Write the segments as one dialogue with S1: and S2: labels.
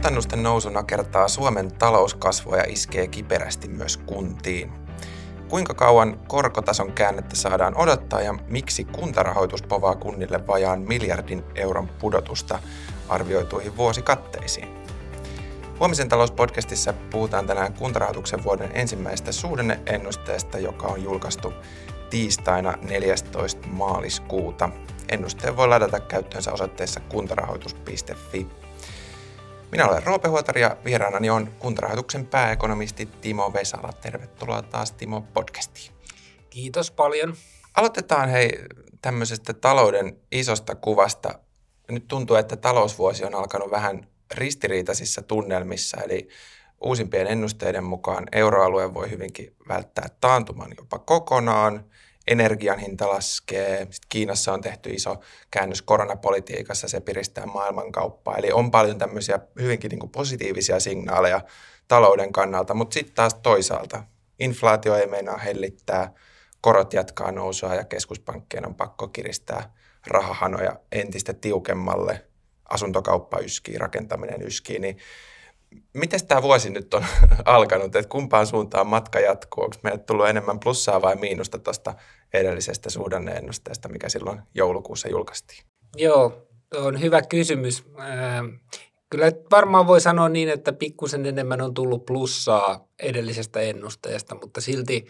S1: Kustannusten nousu nakertaa Suomen talouskasvua ja iskee kiperästi myös kuntiin. Kuinka kauan korkotason käännettä saadaan odottaa ja miksi kuntarahoitus povaa kunnille vajaan miljardin euron pudotusta arvioituihin vuosikatteisiin? Huomisen talouspodcastissa puhutaan tänään kuntarahoituksen vuoden ensimmäisestä suhdanneennusteesta, joka on julkaistu tiistaina 14. maaliskuuta. Ennusteen voi ladata käyttöönsä osoitteessa kuntarahoitus.fi. Minä olen Roope Huotari ja vieraanani on kuntarahoituksen pääekonomisti Timo Vesala. Tervetuloa taas Timo podcastiin.
S2: Kiitos paljon.
S1: Aloitetaan hei tämmöisestä talouden isosta kuvasta. Nyt tuntuu, että talousvuosi on alkanut vähän ristiriitaisissa tunnelmissa, eli uusimpien ennusteiden mukaan euroalue voi hyvinkin välttää taantuman jopa kokonaan – energian hinta laskee. Sitten Kiinassa on tehty iso käännös koronapolitiikassa, se piristää maailmankauppaa. Eli on paljon tämmöisiä hyvinkin niin kuin positiivisia signaaleja talouden kannalta, mutta sitten taas toisaalta inflaatio ei meinaa hellittää, korot jatkaa nousua ja keskuspankkien on pakko kiristää rahahanoja entistä tiukemmalle. Asuntokauppa yskii, rakentaminen yskii, niin miten tämä vuosi nyt on alkanut, että kumpaan suuntaan matka jatkuu? Onko meille tullut enemmän plussaa vai miinusta tuosta edellisestä suhdanneennusteesta, mikä silloin joulukuussa julkaistiin?
S2: Joo, on hyvä kysymys. Kyllä varmaan voi sanoa niin, että pikkusen enemmän on tullut plussaa edellisestä ennusteesta, mutta silti,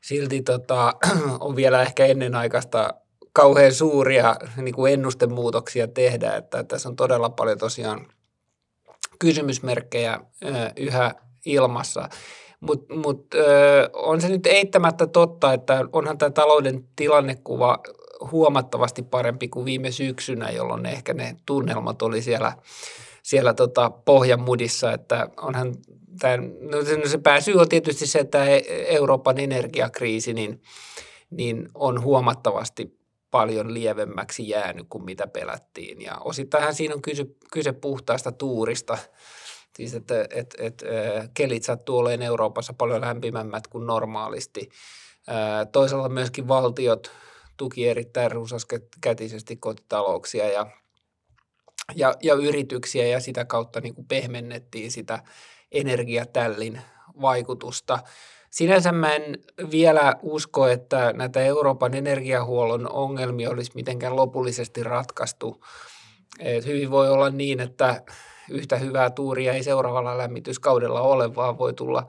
S2: silti tota, on vielä ehkä ennenaikaista kauhean suuria niin kuin ennustemuutoksia tehdä, että tässä on todella paljon tosiaan – kysymysmerkkejä yhä ilmassa. Mutta mut, on se nyt eittämättä totta, että onhan tämä talouden tilannekuva huomattavasti parempi kuin viime syksynä, jolloin ehkä ne tunnelmat oli siellä, siellä tota pohjamudissa, että onhan tämän, no se pääsyy on tietysti se, että Euroopan energiakriisi niin, niin on huomattavasti paljon lievemmäksi jäänyt kuin mitä pelättiin. Ja osittain siinä on kyse, kyse puhtaasta tuurista, siis että et, et, kelit sattuu olemaan Euroopassa paljon lämpimämmät kuin normaalisti. Toisaalta myöskin valtiot tuki erittäin runsaskätisesti kotitalouksia ja, ja, ja yrityksiä ja sitä kautta niin kuin pehmennettiin sitä energiatällin vaikutusta. Sinänsä mä en vielä usko, että näitä Euroopan energiahuollon ongelmia olisi mitenkään lopullisesti ratkaistu. Et hyvin voi olla niin, että yhtä hyvää tuuria ei seuraavalla lämmityskaudella ole, vaan voi tulla,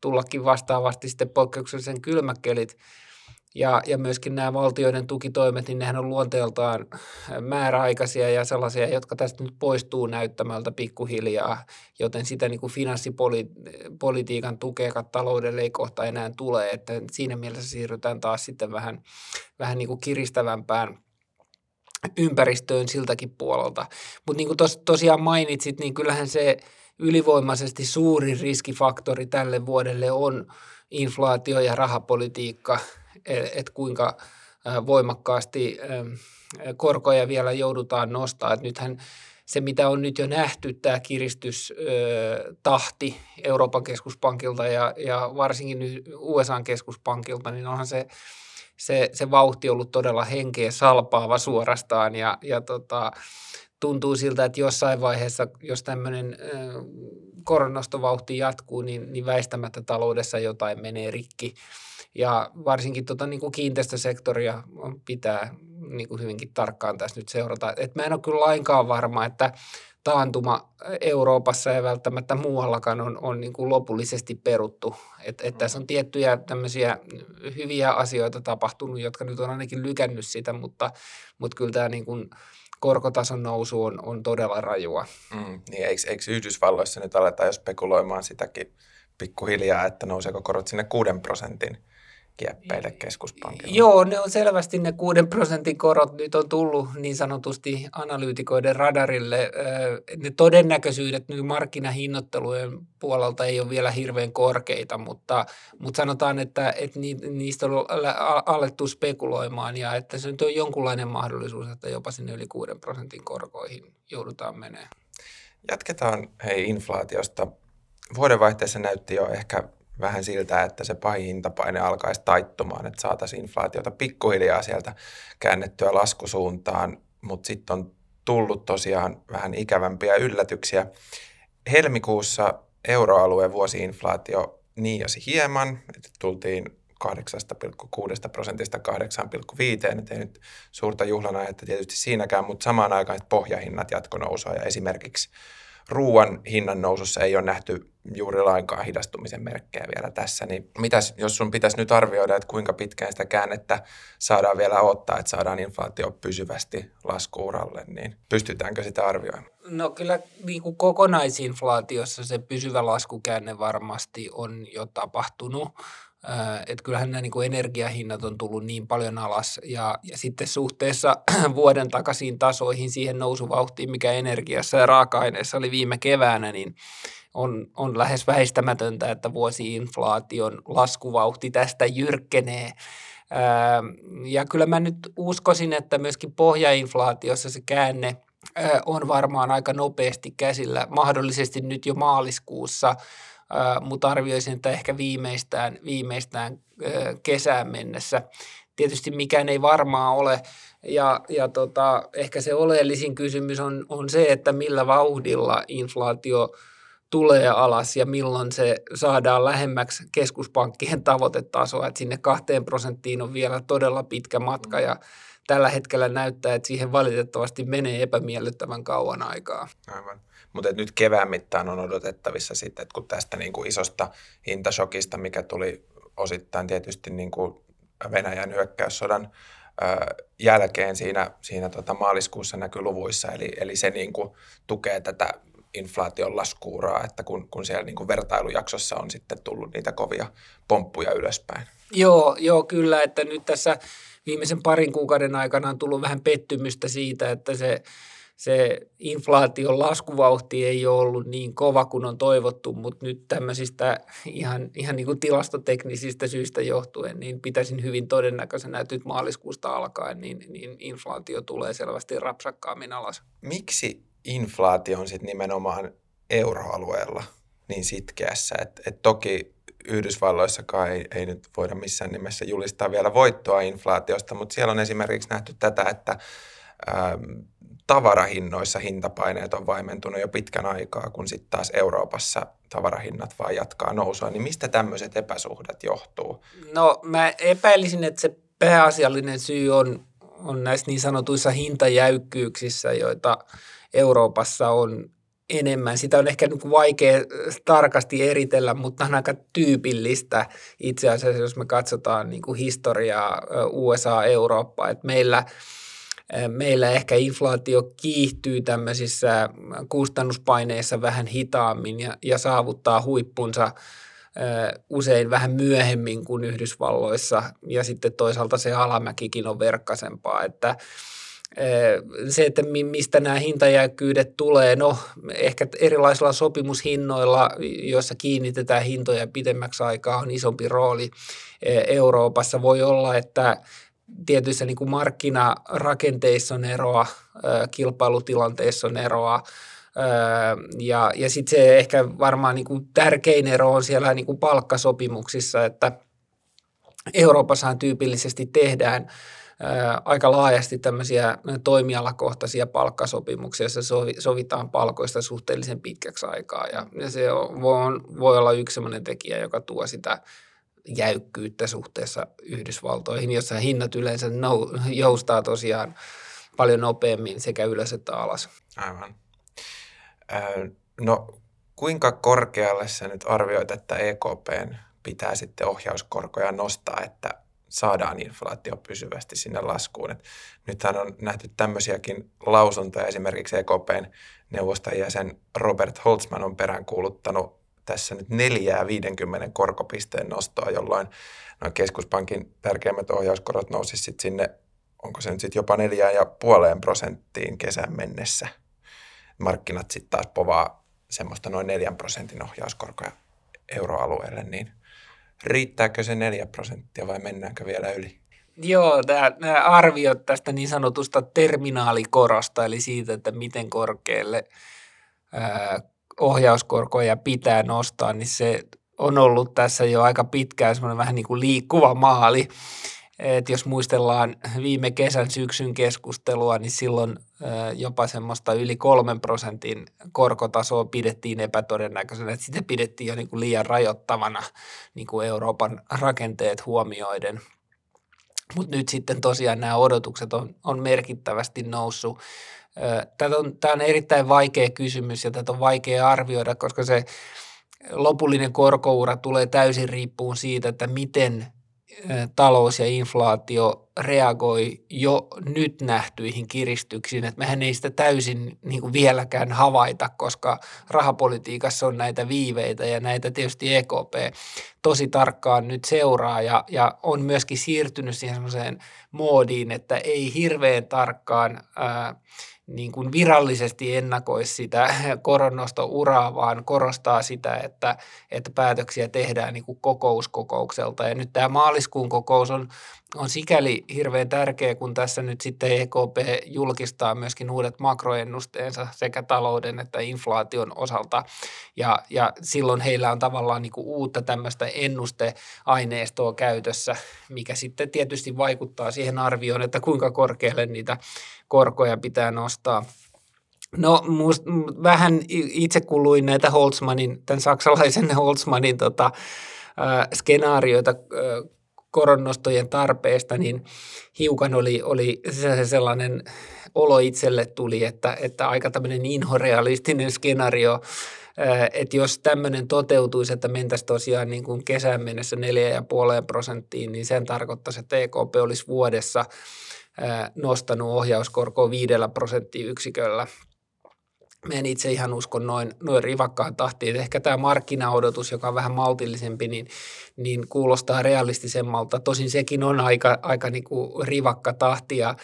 S2: tullakin vastaavasti sitten poikkeuksellisen kylmäkelit. Ja, ja myöskin nämä valtioiden tukitoimet, niin nehän on luonteeltaan määräaikaisia ja sellaisia, jotka tästä nyt poistuu näyttämältä pikkuhiljaa, joten sitä niin kuin finanssipolitiikan tukea taloudelle ei kohta enää tule, että siinä mielessä siirrytään taas sitten vähän, vähän niin kuin kiristävämpään ympäristöön siltäkin puolelta. Mutta niin kuin tos, tosiaan mainitsit, niin kyllähän se ylivoimaisesti suurin riskifaktori tälle vuodelle on inflaatio ja rahapolitiikka – että kuinka voimakkaasti korkoja vielä joudutaan nostaa. Että nythän se, mitä on nyt jo nähty, tämä kiristystahti Euroopan keskuspankilta ja, ja varsinkin nyt USAn keskuspankilta, niin onhan se, se, se vauhti ollut todella henkeä salpaava suorastaan ja, ja tota, tuntuu siltä, että jossain vaiheessa, jos tämmöinen koronastovauhti jatkuu, niin, niin väistämättä taloudessa jotain menee rikki. Ja varsinkin tota, niin kuin kiinteistösektoria pitää niin kuin hyvinkin tarkkaan tässä nyt seurata. Et mä en ole kyllä lainkaan varma, että taantuma Euroopassa ja välttämättä muuallakaan on, on niin kuin lopullisesti peruttu. Et, et tässä on tiettyjä tämmöisiä hyviä asioita tapahtunut, jotka nyt on ainakin lykännyt sitä, mutta, mutta kyllä tämä niin kuin korkotason nousu on, on todella rajua.
S1: Mm, niin eikö, eikö Yhdysvalloissa nyt aleta jo spekuloimaan sitäkin pikkuhiljaa, että nouseeko korot sinne 6 prosentin – kieppeille keskuspankilla?
S2: Joo, ne on selvästi ne 6 prosentin korot nyt on tullut niin sanotusti analyytikoiden radarille. Ne todennäköisyydet nyt markkinahinnoittelujen puolelta ei ole vielä hirveän korkeita, mutta, mutta sanotaan, että, että niistä on alettu spekuloimaan ja että se nyt on jonkunlainen mahdollisuus, että jopa sinne yli 6 prosentin korkoihin joudutaan menemään.
S1: Jatketaan hei inflaatiosta. Vuodenvaihteessa näytti jo ehkä vähän siltä, että se pahin hintapaine alkaisi taittumaan, että saataisiin inflaatiota pikkuhiljaa sieltä käännettyä laskusuuntaan, mutta sitten on tullut tosiaan vähän ikävämpiä yllätyksiä. helmikuussa euroalueen vuosiinflaatio niiasi hieman, että tultiin 8,6 prosentista 8,5, että ei nyt suurta juhlana, että tietysti siinäkään, mutta samaan aikaan pohjahinnat jatkonousua ja esimerkiksi ruoan hinnan nousussa ei ole nähty juuri lainkaan hidastumisen merkkejä vielä tässä, niin mitäs, jos sun pitäisi nyt arvioida, että kuinka pitkään sitä käännettä saadaan vielä ottaa, että saadaan inflaatio pysyvästi laskuuralle, niin pystytäänkö sitä arvioimaan?
S2: No kyllä niin kuin kokonaisinflaatiossa se pysyvä laskukäänne varmasti on jo tapahtunut. Että kyllähän nämä niin kuin energiahinnat on tullut niin paljon alas ja, ja sitten suhteessa vuoden takaisiin tasoihin siihen nousuvauhtiin, mikä energiassa ja raaka-aineessa oli viime keväänä, niin on, on lähes väistämätöntä, että vuosi-inflaation laskuvauhti tästä jyrkkenee. Ja kyllä mä nyt uskoisin, että myöskin pohjainflaatiossa se käänne on varmaan aika nopeasti käsillä, mahdollisesti nyt jo maaliskuussa – mutta arvioisin, että ehkä viimeistään, viimeistään kesään mennessä. Tietysti mikään ei varmaa ole, ja, ja tota, ehkä se oleellisin kysymys on, on se, että millä vauhdilla inflaatio tulee alas ja milloin se saadaan lähemmäksi keskuspankkien tavoitetasoa, että sinne kahteen prosenttiin on vielä todella pitkä matka ja tällä hetkellä näyttää, että siihen valitettavasti menee epämiellyttävän kauan aikaa.
S1: Aivan. Mutta nyt kevään mittaan on odotettavissa sitten, että kun tästä niin kuin isosta hintashokista, mikä tuli osittain tietysti niin kuin Venäjän hyökkäyssodan jälkeen siinä, siinä tota maaliskuussa näkyy luvuissa, eli, eli se niin kuin tukee tätä inflaation laskuuraa, että kun, kun siellä niin kuin vertailujaksossa on sitten tullut niitä kovia pomppuja ylöspäin.
S2: Joo, joo, kyllä, että nyt tässä viimeisen parin kuukauden aikana on tullut vähän pettymystä siitä, että se se inflaation laskuvauhti ei ole ollut niin kova kuin on toivottu, mutta nyt tämmöisistä ihan, ihan niin kuin tilastoteknisistä syistä johtuen, niin pitäisin hyvin todennäköisenä, että nyt maaliskuusta alkaen niin, niin inflaatio tulee selvästi rapsakkaammin alas.
S1: Miksi inflaatio on sitten nimenomaan euroalueella niin sitkeässä? Et, et toki Yhdysvalloissakaan ei, ei nyt voida missään nimessä julistaa vielä voittoa inflaatiosta, mutta siellä on esimerkiksi nähty tätä, että ähm, tavarahinnoissa hintapaineet on vaimentunut jo pitkän aikaa, kun sitten taas Euroopassa tavarahinnat vaan jatkaa nousua. Niin mistä tämmöiset epäsuhdat johtuu?
S2: No mä epäilisin, että se pääasiallinen syy on, on näissä niin sanotuissa hintajäykkyyksissä, joita Euroopassa on enemmän. Sitä on ehkä niin vaikea tarkasti eritellä, mutta on aika tyypillistä itse asiassa, jos me katsotaan niin kuin historiaa USA-Eurooppaa, että meillä – Meillä ehkä inflaatio kiihtyy tämmöisissä kustannuspaineissa vähän hitaammin ja, ja saavuttaa huippunsa usein vähän myöhemmin kuin Yhdysvalloissa. Ja sitten toisaalta se alamäkikin on verkkasempaa, että se, että mistä nämä hintajäykkyydet tulee, no ehkä erilaisilla sopimushinnoilla, joissa kiinnitetään hintoja pidemmäksi aikaa, on isompi rooli Euroopassa. Voi olla, että tietyissä niin kuin markkinarakenteissa on eroa, kilpailutilanteissa on eroa, ja, ja sitten se ehkä varmaan niin kuin tärkein ero on siellä niin kuin palkkasopimuksissa, että Euroopassahan tyypillisesti tehdään aika laajasti tämmöisiä toimialakohtaisia palkkasopimuksia, joissa sovitaan palkoista suhteellisen pitkäksi aikaa ja se on, voi olla yksi sellainen tekijä, joka tuo sitä jäykkyyttä suhteessa Yhdysvaltoihin, jossa hinnat yleensä nou, joustaa tosiaan paljon nopeammin sekä ylös että alas.
S1: Aivan. No kuinka korkealle sä nyt arvioit, että EKPn pitää sitten ohjauskorkoja nostaa, että saadaan inflaatio pysyvästi sinne laskuun. Et nythän on nähty tämmöisiäkin lausuntoja. Esimerkiksi EKPn neuvoston jäsen Robert Holtzman on peräänkuuluttanut tässä nyt neljää 50 korkopisteen nostoa, jolloin noin keskuspankin tärkeimmät ohjauskorot nousisivat sinne, onko se nyt sitten jopa neljään ja puoleen prosenttiin kesän mennessä. Markkinat sitten taas povaa semmoista noin neljän prosentin ohjauskorkoja euroalueelle, niin riittääkö se neljä prosenttia vai mennäänkö vielä yli?
S2: Joo, nämä arviot tästä niin sanotusta terminaalikorosta, eli siitä, että miten korkealle ohjauskorkoja pitää nostaa, niin se on ollut tässä jo aika pitkään semmoinen vähän niin kuin liikkuva maali. Et jos muistellaan viime kesän syksyn keskustelua, niin silloin jopa semmoista yli kolmen prosentin korkotasoa pidettiin epätodennäköisenä, että sitä pidettiin jo niin kuin liian rajoittavana niin kuin Euroopan rakenteet huomioiden. Mutta nyt sitten tosiaan nämä odotukset on, on merkittävästi noussut. Tämä on, on erittäin vaikea kysymys ja tätä on vaikea arvioida, koska se lopullinen korkoura tulee täysin riippuun siitä, että miten talous ja inflaatio reagoi jo nyt nähtyihin kiristyksiin, että mehän ei sitä täysin niin kuin vieläkään havaita, koska rahapolitiikassa on näitä viiveitä ja näitä tietysti EKP tosi tarkkaan nyt seuraa ja, ja on myöskin siirtynyt siihen semmoiseen moodiin, että ei hirveän tarkkaan ää, niin kuin virallisesti ennakoi sitä koronnosto-uraa, vaan korostaa sitä, että, että päätöksiä tehdään niin kuin kokouskokoukselta. Ja nyt tämä maaliskuun kokous on, on sikäli hirveän tärkeä, kun tässä nyt sitten EKP julkistaa myöskin uudet makroennusteensa sekä talouden että inflaation osalta. Ja, ja silloin heillä on tavallaan niin kuin uutta tämmöistä ennusteaineistoa käytössä, mikä sitten tietysti vaikuttaa siihen arvioon, että kuinka korkealle niitä korkoja pitää nostaa. No must, vähän itse kuluin näitä Holtzmanin, tämän saksalaisen Holtzmanin tota, äh, skenaarioita äh, koronnostojen tarpeesta, niin hiukan oli, oli sellainen olo itselle tuli, että, että aika tämmöinen inhorealistinen skenaario, että jos tämmöinen toteutuisi, että mentäisiin tosiaan niin kuin kesän mennessä 4,5 prosenttiin, niin sen tarkoittaisi, että EKP olisi vuodessa nostanut ohjauskorkoa viidellä prosenttiyksiköllä. Mä en itse ihan usko noin, noin rivakkaan tahtiin. Ehkä tämä markkinaodotus, joka on vähän maltillisempi, niin, niin kuulostaa realistisemmalta. Tosin sekin on aika, aika niin kuin rivakka tahti ja,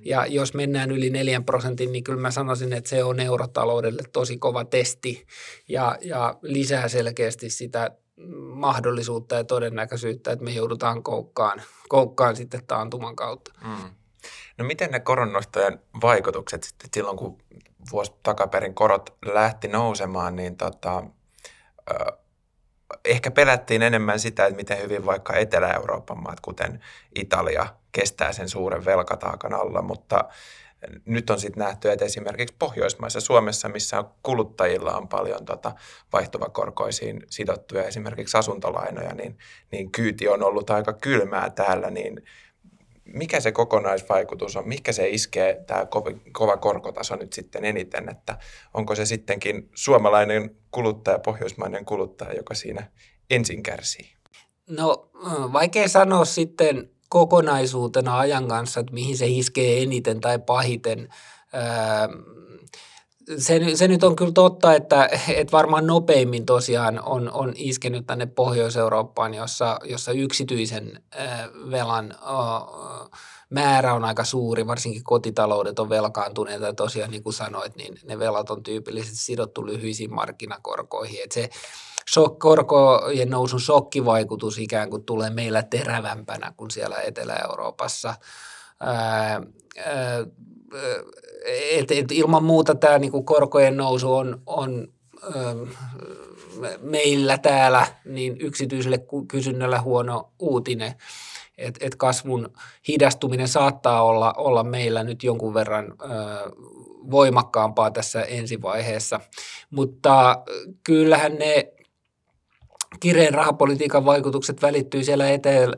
S2: ja jos mennään yli 4 prosentin, niin kyllä mä sanoisin, että se on eurotaloudelle tosi kova testi ja, ja lisää selkeästi sitä mahdollisuutta ja todennäköisyyttä, että me joudutaan koukkaan, koukkaan sitten taantuman kautta. Mm.
S1: No miten ne koronnostojen vaikutukset sitten silloin, kun vuosi takaperin korot lähti nousemaan, niin tota, ehkä pelättiin enemmän sitä, että miten hyvin vaikka Etelä-Euroopan maat, kuten Italia, kestää sen suuren velkataakan alla, mutta nyt on sitten nähty, että esimerkiksi Pohjoismaissa, Suomessa, missä kuluttajilla on paljon tota vaihtuvakorkoisiin sidottuja esimerkiksi asuntolainoja, niin, niin kyyti on ollut aika kylmää täällä, niin mikä se kokonaisvaikutus on, mikä se iskee tämä kova korkotaso nyt sitten eniten, että onko se sittenkin suomalainen kuluttaja, pohjoismainen kuluttaja, joka siinä ensin kärsii?
S2: No vaikea sanoa sitten kokonaisuutena ajan kanssa, että mihin se iskee eniten tai pahiten. Se, se nyt on kyllä totta, että, että varmaan nopeimmin tosiaan on, on iskenyt tänne Pohjois-Eurooppaan, jossa, jossa yksityisen velan määrä on aika suuri, varsinkin kotitaloudet on velkaantuneita tosiaan niin kuin sanoit, niin ne velat on tyypillisesti sidottu lyhyisiin markkinakorkoihin. Että se korkojen nousun shokkivaikutus ikään kuin tulee meillä terävämpänä kuin siellä Etelä-Euroopassa. Ää, et, et ilman muuta tämä niinku korkojen nousu on, on ää, meillä täällä niin yksityiselle kysynnällä huono uutinen. Et, et kasvun hidastuminen saattaa olla, olla meillä nyt jonkun verran ää, voimakkaampaa tässä ensivaiheessa, mutta kyllähän ne kireen rahapolitiikan vaikutukset välittyy siellä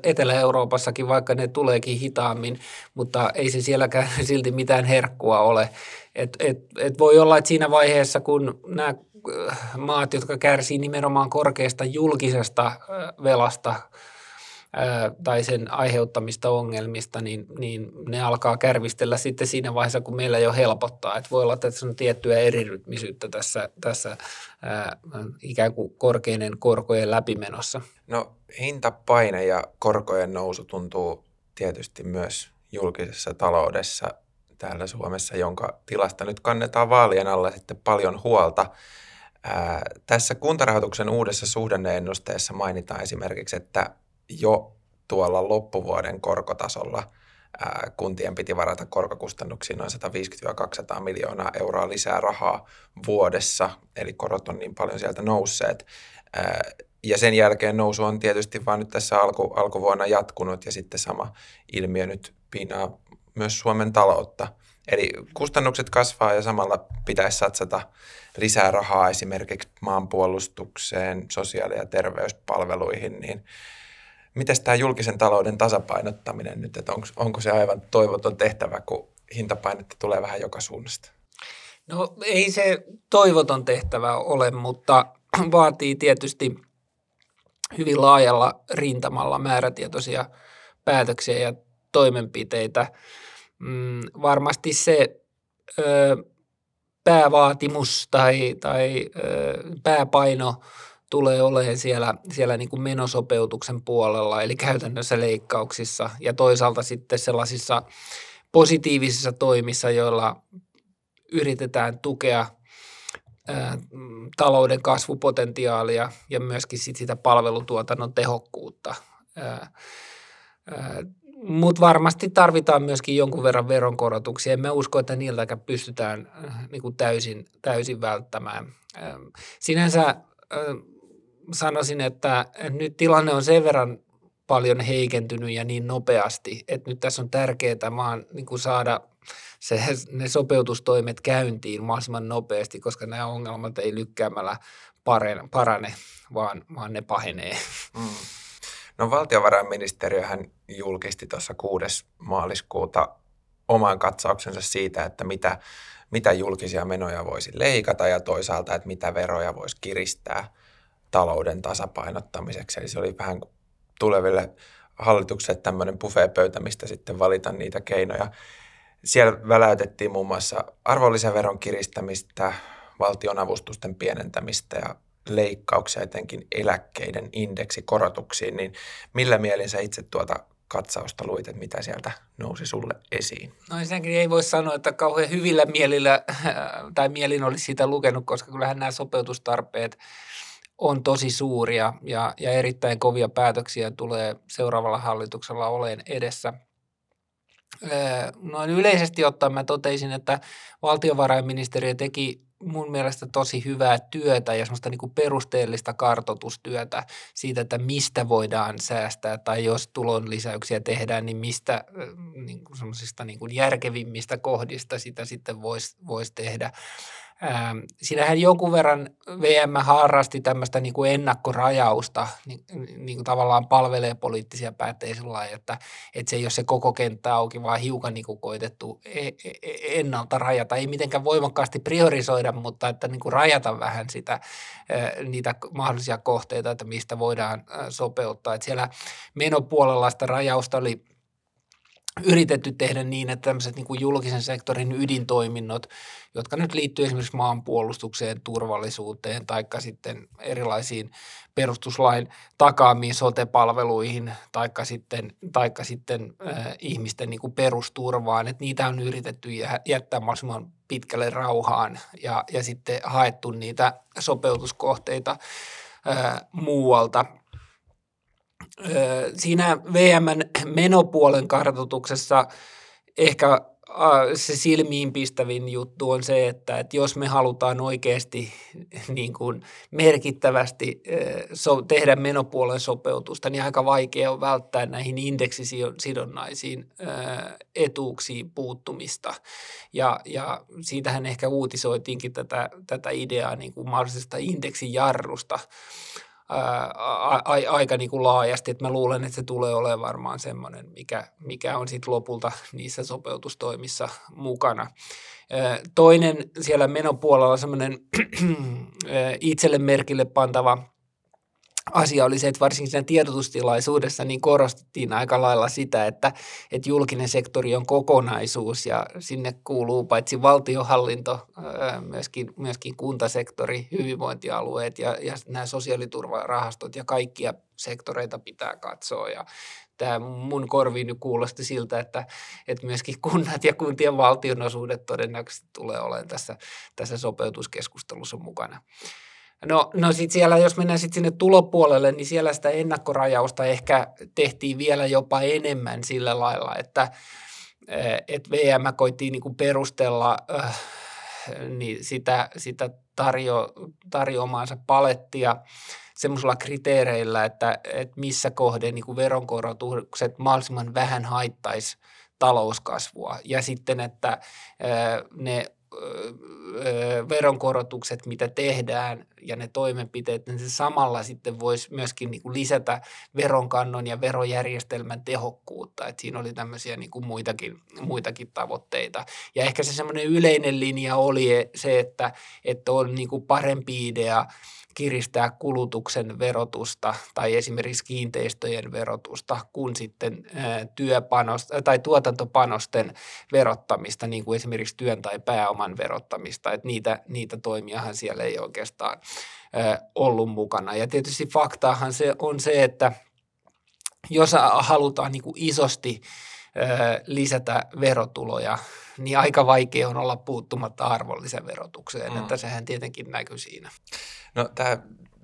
S2: Etelä-Euroopassakin, vaikka ne tuleekin hitaammin, mutta ei se sielläkään silti mitään herkkua ole. Et, et, et voi olla, että siinä vaiheessa, kun nämä äh, maat, jotka kärsii nimenomaan korkeasta julkisesta äh, velasta, tai sen aiheuttamista ongelmista, niin, niin ne alkaa kärvistellä sitten siinä vaiheessa, kun meillä jo helpottaa. Että voi olla, että tässä on tiettyä erirytmisyyttä tässä, tässä ää, ikään kuin korkeinen korkojen läpimenossa.
S1: No hintapaine ja korkojen nousu tuntuu tietysti myös julkisessa taloudessa täällä Suomessa, jonka tilasta nyt kannetaan vaalien alla sitten paljon huolta. Ää, tässä kuntarahoituksen uudessa suhdanneennusteessa mainitaan esimerkiksi, että jo tuolla loppuvuoden korkotasolla kuntien piti varata korkokustannuksiin noin 150-200 miljoonaa euroa lisää rahaa vuodessa, eli korot on niin paljon sieltä nousseet. Ja sen jälkeen nousu on tietysti vain nyt tässä alku, alkuvuonna jatkunut ja sitten sama ilmiö nyt piinaa myös Suomen taloutta. Eli kustannukset kasvaa ja samalla pitäisi satsata lisää rahaa esimerkiksi maanpuolustukseen, sosiaali- ja terveyspalveluihin, niin miten tämä julkisen talouden tasapainottaminen nyt, että onko, onko se aivan toivoton tehtävä, kun hintapainetta tulee vähän joka suunnasta?
S2: No ei se toivoton tehtävä ole, mutta vaatii tietysti hyvin laajalla rintamalla määrätietoisia päätöksiä ja toimenpiteitä. Mm, varmasti se ö, päävaatimus tai, tai ö, pääpaino tulee olemaan siellä, siellä niin kuin menosopeutuksen puolella, eli käytännössä leikkauksissa ja toisaalta sitten sellaisissa positiivisissa toimissa, joilla yritetään tukea ää, talouden kasvupotentiaalia ja myöskin sit sitä palvelutuotannon tehokkuutta. Mutta varmasti tarvitaan myöskin jonkun verran veronkorotuksia. En mä usko, että niiltäkään pystytään niin kuin täysin, täysin välttämään. Ähm, sinänsä sanoisin, että nyt tilanne on sen verran paljon heikentynyt ja niin nopeasti, että nyt tässä on tärkeää vaan niin kuin saada se, ne sopeutustoimet käyntiin mahdollisimman nopeasti, koska nämä ongelmat ei lykkäämällä parane, vaan, vaan ne pahenee. Mm.
S1: No valtiovarainministeriöhän julkisti tuossa 6. maaliskuuta oman katsauksensa siitä, että mitä, mitä julkisia menoja voisi leikata ja toisaalta, että mitä veroja voisi kiristää talouden tasapainottamiseksi. Eli se oli vähän tuleville hallitukselle tämmöinen buffeepöytä, mistä sitten valita niitä keinoja. Siellä väläytettiin muun muassa arvonlisäveron kiristämistä, valtionavustusten pienentämistä ja leikkauksia etenkin eläkkeiden indeksikorotuksiin, niin millä mielin sä itse tuota katsausta luit, että mitä sieltä nousi sulle esiin?
S2: No ensinnäkin ei voi sanoa, että kauhean hyvillä mielillä tai mielin olisi siitä lukenut, koska kyllähän nämä sopeutustarpeet on tosi suuria ja, ja erittäin kovia päätöksiä tulee seuraavalla hallituksella oleen edessä. Noin yleisesti ottaen mä toteisin, että valtiovarainministeriö teki mun mielestä tosi hyvää työtä ja semmoista niin kuin perusteellista kartotustyötä siitä, että mistä voidaan säästää tai jos tulon lisäyksiä tehdään, niin mistä niin semmoisista niin kuin järkevimmistä kohdista sitä sitten voisi vois tehdä. Ähm, siinähän jonkun verran VM harrasti tämmöistä niin kuin ennakkorajausta, niin, niin kuin tavallaan palvelee poliittisia päättäjiä sillä että, että se ei ole se koko kenttä auki, vaan hiukan niin kuin koitettu e, e, ennalta rajata. Ei mitenkään voimakkaasti priorisoida, mutta että niin kuin rajata vähän sitä, niitä mahdollisia kohteita, että mistä voidaan sopeuttaa. Että siellä menopuolella sitä rajausta oli – yritetty tehdä niin, että tämmöiset niin kuin julkisen sektorin ydintoiminnot, jotka nyt liittyy esimerkiksi maanpuolustukseen, turvallisuuteen tai sitten erilaisiin perustuslain takaamiin sote-palveluihin tai sitten, taikka sitten äh, ihmisten niin kuin perusturvaan, että niitä on yritetty jättää mahdollisimman pitkälle rauhaan ja, ja sitten haettu niitä sopeutuskohteita äh, muualta – siinä VMn menopuolen kartoituksessa ehkä se silmiinpistävin juttu on se, että, että jos me halutaan oikeasti niin kuin merkittävästi tehdä menopuolen sopeutusta, niin aika vaikea on välttää näihin indeksisidonnaisiin etuuksiin puuttumista. Ja, ja siitähän ehkä uutisoitiinkin tätä, tätä ideaa niin kuin mahdollisesta indeksijarrusta ää, aika niin kuin laajasti, että mä luulen, että se tulee olemaan varmaan semmoinen, mikä, mikä on sitten lopulta niissä sopeutustoimissa mukana. Toinen siellä menopuolella semmoinen itselle merkille pantava – asia oli se, että varsinkin siinä tiedotustilaisuudessa niin korostettiin aika lailla sitä, että, että julkinen sektori on kokonaisuus ja sinne kuuluu paitsi valtiohallinto, myöskin, myöskin kuntasektori, hyvinvointialueet ja, ja nämä sosiaaliturvarahastot ja kaikkia sektoreita pitää katsoa ja tämä mun korviin nyt kuulosti siltä, että, että myöskin kunnat ja kuntien valtionosuudet todennäköisesti tulee olemaan tässä, tässä sopeutuskeskustelussa mukana. No, no sitten siellä, jos mennään sitten sinne tulopuolelle, niin siellä sitä ennakkorajausta ehkä tehtiin vielä jopa enemmän sillä lailla, että eh, et VM koittiin niinku perustella äh, niin sitä, sitä tarjo, tarjoamaansa palettia semmoisilla kriteereillä, että, että missä kohde niin kuin veronkorotukset mahdollisimman vähän haittaisi talouskasvua. Ja sitten, että ne veronkorotukset, mitä tehdään ja ne toimenpiteet, niin se samalla sitten voisi myöskin niin kuin lisätä veronkannon ja verojärjestelmän tehokkuutta. että siinä oli tämmöisiä niin kuin muitakin, muitakin tavoitteita. Ja ehkä se semmoinen yleinen linja oli se, että, että on niin kuin parempi idea – kiristää kulutuksen verotusta tai esimerkiksi kiinteistöjen verotusta kuin sitten työpanos- tai tuotantopanosten verottamista, niin kuin esimerkiksi työn tai pääoman verottamista. Että niitä, niitä toimiahan siellä ei oikeastaan ollut mukana. Ja tietysti faktaahan se on se, että jos halutaan niin kuin isosti lisätä verotuloja, niin aika vaikea on olla puuttumatta arvonlisäverotukseen, mm. että sehän tietenkin näkyy siinä.
S1: No tämä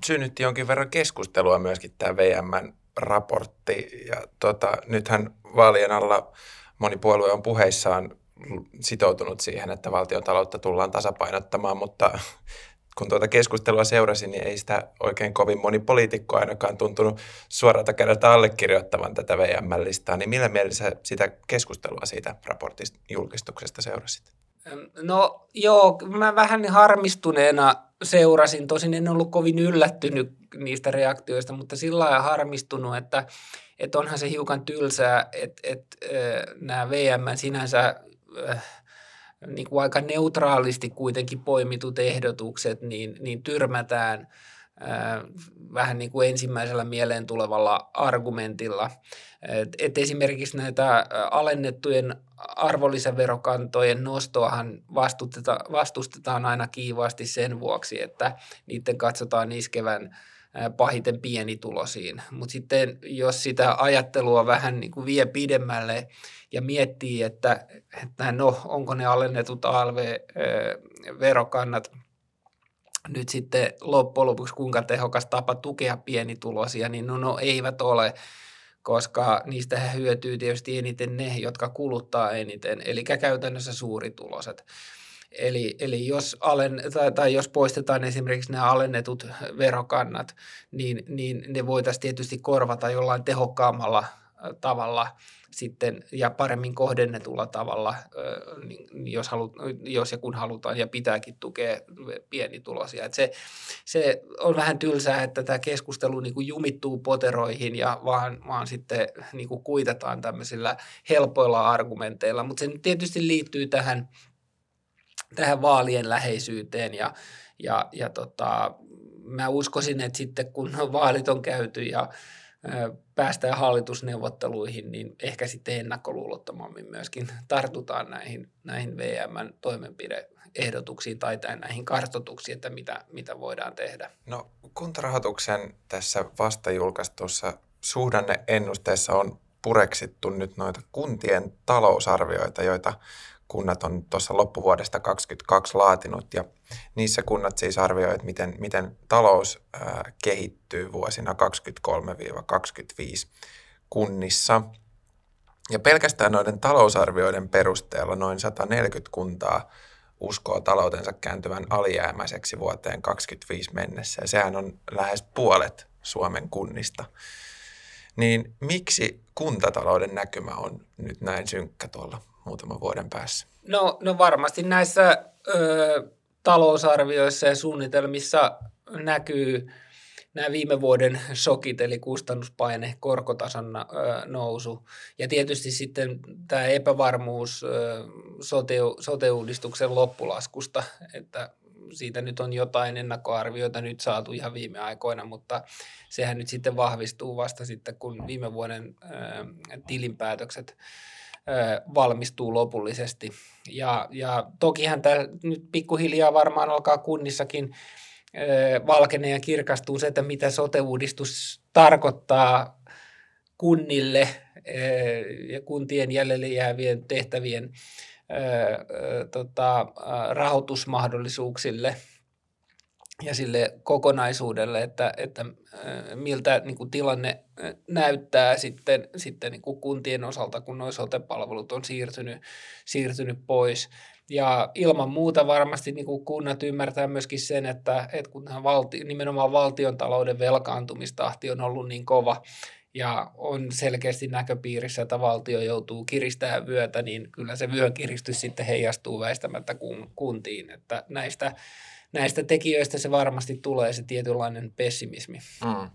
S1: synnytti jonkin verran keskustelua myöskin tämä VMn raportti ja tota, nythän vaalien alla moni puolue on puheissaan sitoutunut siihen, että valtion taloutta tullaan tasapainottamaan, mutta kun tuota keskustelua seurasin, niin ei sitä oikein kovin moni poliitikko ainakaan tuntunut suoralta kädeltä allekirjoittavan tätä VM-listaa. Niin millä mielessä sitä keskustelua siitä raportista julkistuksesta seurasit?
S2: No joo, mä vähän harmistuneena seurasin. Tosin en ollut kovin yllättynyt niistä reaktioista, mutta sillä lailla harmistunut, että, että onhan se hiukan tylsää, että, että nämä VM sinänsä niin kuin aika neutraalisti kuitenkin poimitut ehdotukset, niin, niin tyrmätään ää, vähän niin kuin ensimmäisellä mieleen tulevalla argumentilla. Et, et esimerkiksi näitä alennettujen arvonlisäverokantojen nostoahan vastustetaan, vastustetaan aina kiivaasti sen vuoksi, että niiden katsotaan iskevän pahiten pienitulosiin. Mutta sitten jos sitä ajattelua vähän niin kuin vie pidemmälle ja miettii, että, että no, onko ne alennetut ALV-verokannat nyt sitten loppujen lopuksi kuinka tehokas tapa tukea pienituloisia, niin no, no eivät ole, koska niistä hyötyy tietysti eniten ne, jotka kuluttaa eniten, eli käytännössä suurituloiset. Eli, eli jos, alen, tai, tai jos poistetaan esimerkiksi nämä alennetut verokannat, niin, niin ne voitaisiin tietysti korvata jollain tehokkaammalla tavalla sitten ja paremmin kohdennetulla tavalla, niin jos, halut, jos ja kun halutaan ja pitääkin tukea pienituloisia. Se, se on vähän tylsää, että tämä keskustelu niin kuin jumittuu poteroihin ja vaan, vaan sitten niin kuin kuitataan tämmöisillä helpoilla argumenteilla, mutta se tietysti liittyy tähän, tähän vaalien läheisyyteen ja, ja, ja tota, mä uskoisin, että sitten kun vaalit on käyty ja päästään hallitusneuvotteluihin, niin ehkä sitten ennakkoluulottomammin myöskin tartutaan näihin, näihin VMn toimenpideehdotuksiin tai, näihin kartoituksiin, että mitä, mitä voidaan tehdä.
S1: No kuntarahoituksen tässä vasta julkaistussa suhdanneennusteessa on pureksittu nyt noita kuntien talousarvioita, joita kunnat on tuossa loppuvuodesta 2022 laatinut ja niissä kunnat siis arvioivat, miten, miten talous ää, kehittyy vuosina 23-25 kunnissa. Ja pelkästään noiden talousarvioiden perusteella noin 140 kuntaa uskoo taloutensa kääntyvän alijäämäiseksi vuoteen 2025 mennessä. Ja sehän on lähes puolet Suomen kunnista. Niin miksi kuntatalouden näkymä on nyt näin synkkä tuolla muutaman vuoden päässä?
S2: No, no varmasti näissä ö, talousarvioissa ja suunnitelmissa näkyy nämä viime vuoden shokit, eli kustannuspaine, korkotason nousu ja tietysti sitten tämä epävarmuus sote, sote-uudistuksen loppulaskusta, että siitä nyt on jotain ennakkoarvioita nyt saatu ihan viime aikoina, mutta sehän nyt sitten vahvistuu vasta sitten, kun viime vuoden tilinpäätökset valmistuu lopullisesti. Ja, ja tokihan tämä nyt pikkuhiljaa varmaan alkaa kunnissakin valkenee ja kirkastuu se, että mitä sote-uudistus tarkoittaa kunnille ja kuntien jäljelle jäävien tehtävien tota, rahoitusmahdollisuuksille – ja sille kokonaisuudelle, että, että miltä niin kuin tilanne näyttää sitten, sitten niin kuin kuntien osalta, kun nuo sote-palvelut on siirtynyt, siirtynyt pois. Ja ilman muuta varmasti niin kuin kunnat ymmärtää myöskin sen, että, että kun valti, nimenomaan valtion talouden velkaantumistahti on ollut niin kova, ja on selkeästi näköpiirissä, että valtio joutuu kiristämään vyötä, niin kyllä se vyön kiristys sitten heijastuu väistämättä kuntiin. Että näistä, näistä tekijöistä se varmasti tulee se tietynlainen pessimismi. Mm.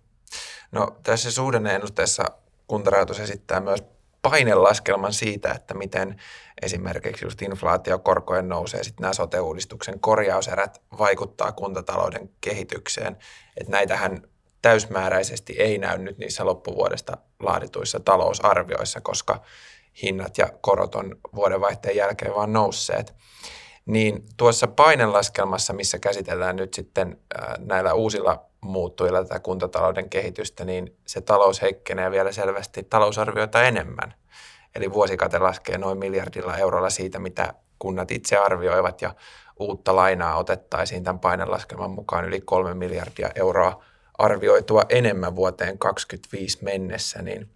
S1: No tässä suhdanneennusteessa kuntarajoitus esittää myös painelaskelman siitä, että miten esimerkiksi just inflaatio, korkojen nousee, sitten nämä sote-uudistuksen korjauserät vaikuttaa kuntatalouden kehitykseen. Että näitähän täysmääräisesti ei näy nyt niissä loppuvuodesta laadituissa talousarvioissa, koska hinnat ja korot on vuodenvaihteen jälkeen vaan nousseet. Niin tuossa painelaskelmassa, missä käsitellään nyt sitten näillä uusilla muuttujilla tätä kuntatalouden kehitystä, niin se talous heikkenee vielä selvästi talousarvioita enemmän. Eli vuosikate laskee noin miljardilla eurolla siitä, mitä kunnat itse arvioivat ja uutta lainaa otettaisiin tämän painelaskelman mukaan yli kolme miljardia euroa arvioitua enemmän vuoteen 2025 mennessä, niin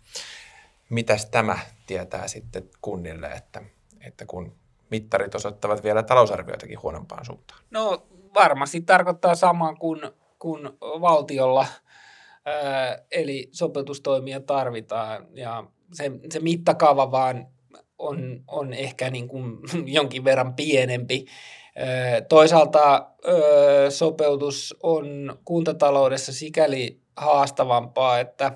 S1: mitäs tämä tietää sitten kunnille, että, että kun mittarit osoittavat vielä talousarvioitakin huonompaan suuntaan?
S2: No varmasti tarkoittaa samaa kuin, kuin valtiolla, ää, eli sopeutustoimia tarvitaan ja se, se mittakaava vaan on, on ehkä niin kuin jonkin verran pienempi Toisaalta sopeutus on kuntataloudessa sikäli haastavampaa, että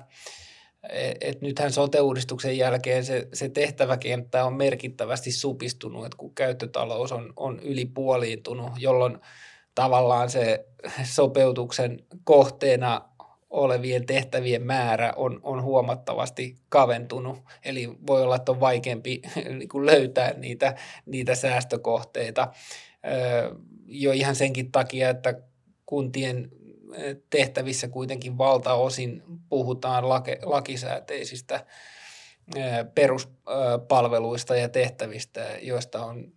S2: et nythän sote-uudistuksen jälkeen se, se tehtäväkenttä on merkittävästi supistunut, että kun käyttötalous on, on ylipuoliintunut, jolloin tavallaan se sopeutuksen kohteena olevien tehtävien määrä on, on huomattavasti kaventunut. Eli voi olla, että on vaikeampi niin löytää niitä, niitä säästökohteita jo ihan senkin takia, että kuntien tehtävissä kuitenkin valtaosin puhutaan lake, lakisääteisistä peruspalveluista ja tehtävistä, joista on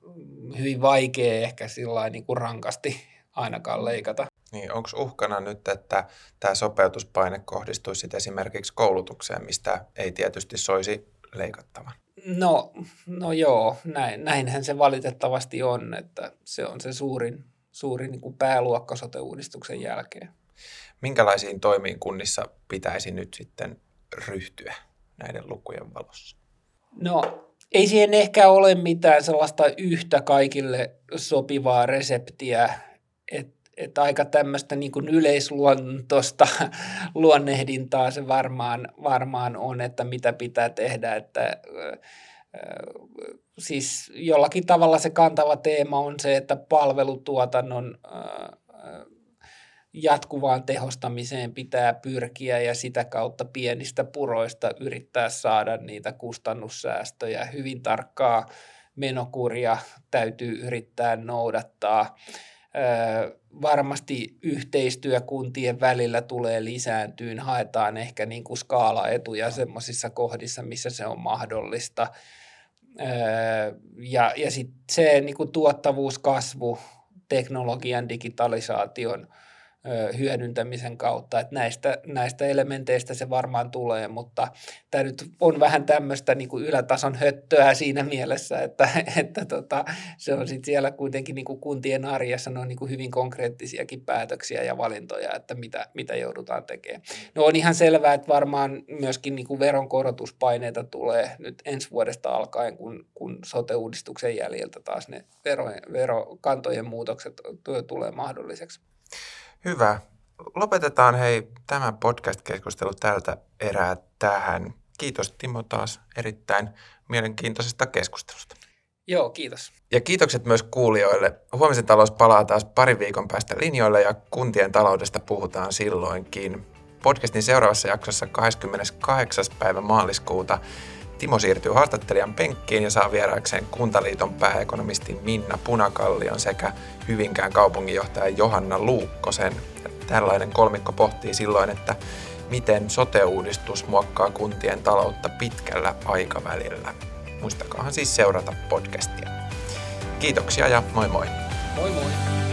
S2: hyvin vaikea ehkä sillä niin kuin rankasti ainakaan leikata.
S1: Niin, onko uhkana nyt, että tämä sopeutuspaine kohdistuisi esimerkiksi koulutukseen, mistä ei tietysti soisi leikattavan?
S2: No, no joo, näin, näinhän se valitettavasti on, että se on se suurin, suurin niin kuin pääluokka sote-uudistuksen jälkeen.
S1: Minkälaisiin toimiin kunnissa pitäisi nyt sitten ryhtyä näiden lukujen valossa?
S2: No ei siihen ehkä ole mitään sellaista yhtä kaikille sopivaa reseptiä, että että aika tämmöistä niin kuin yleisluontoista luonnehdintaa se varmaan, varmaan on, että mitä pitää tehdä, että siis jollakin tavalla se kantava teema on se, että palvelutuotannon jatkuvaan tehostamiseen pitää pyrkiä ja sitä kautta pienistä puroista yrittää saada niitä kustannussäästöjä. Hyvin tarkkaa menokuria täytyy yrittää noudattaa varmasti yhteistyö kuntien välillä tulee lisääntyyn, haetaan ehkä niin kuin skaalaetuja semmoisissa kohdissa, missä se on mahdollista. Ja, ja sitten se niin kuin tuottavuuskasvu, teknologian, digitalisaation – hyödyntämisen kautta. Että näistä, näistä elementeistä se varmaan tulee, mutta tämä nyt on vähän tämmöistä niin kuin ylätason höttöä siinä mielessä, että, että tota, se on sitten siellä kuitenkin niin kuin kuntien arjessa ne on niin kuin hyvin konkreettisiakin päätöksiä ja valintoja, että mitä, mitä joudutaan tekemään. No on ihan selvää, että varmaan myöskin niin kuin veronkorotuspaineita tulee nyt ensi vuodesta alkaen, kun, kun sote-uudistuksen jäljiltä taas ne vero, verokantojen muutokset tulee mahdolliseksi.
S1: Hyvä. Lopetetaan hei tämä podcast-keskustelu tältä erää tähän. Kiitos Timo taas erittäin mielenkiintoisesta keskustelusta.
S2: Joo, kiitos.
S1: Ja kiitokset myös kuulijoille. Huomisen talous palaa taas parin viikon päästä linjoille ja kuntien taloudesta puhutaan silloinkin. Podcastin seuraavassa jaksossa 28. päivä maaliskuuta Timo siirtyy haastattelijan penkkiin ja saa vieraakseen Kuntaliiton pääekonomisti Minna Punakallion sekä Hyvinkään kaupunginjohtaja Johanna Luukkosen. Tällainen kolmikko pohtii silloin, että miten sote-uudistus muokkaa kuntien taloutta pitkällä aikavälillä. Muistakaahan siis seurata podcastia. Kiitoksia ja moi moi!
S2: Moi moi!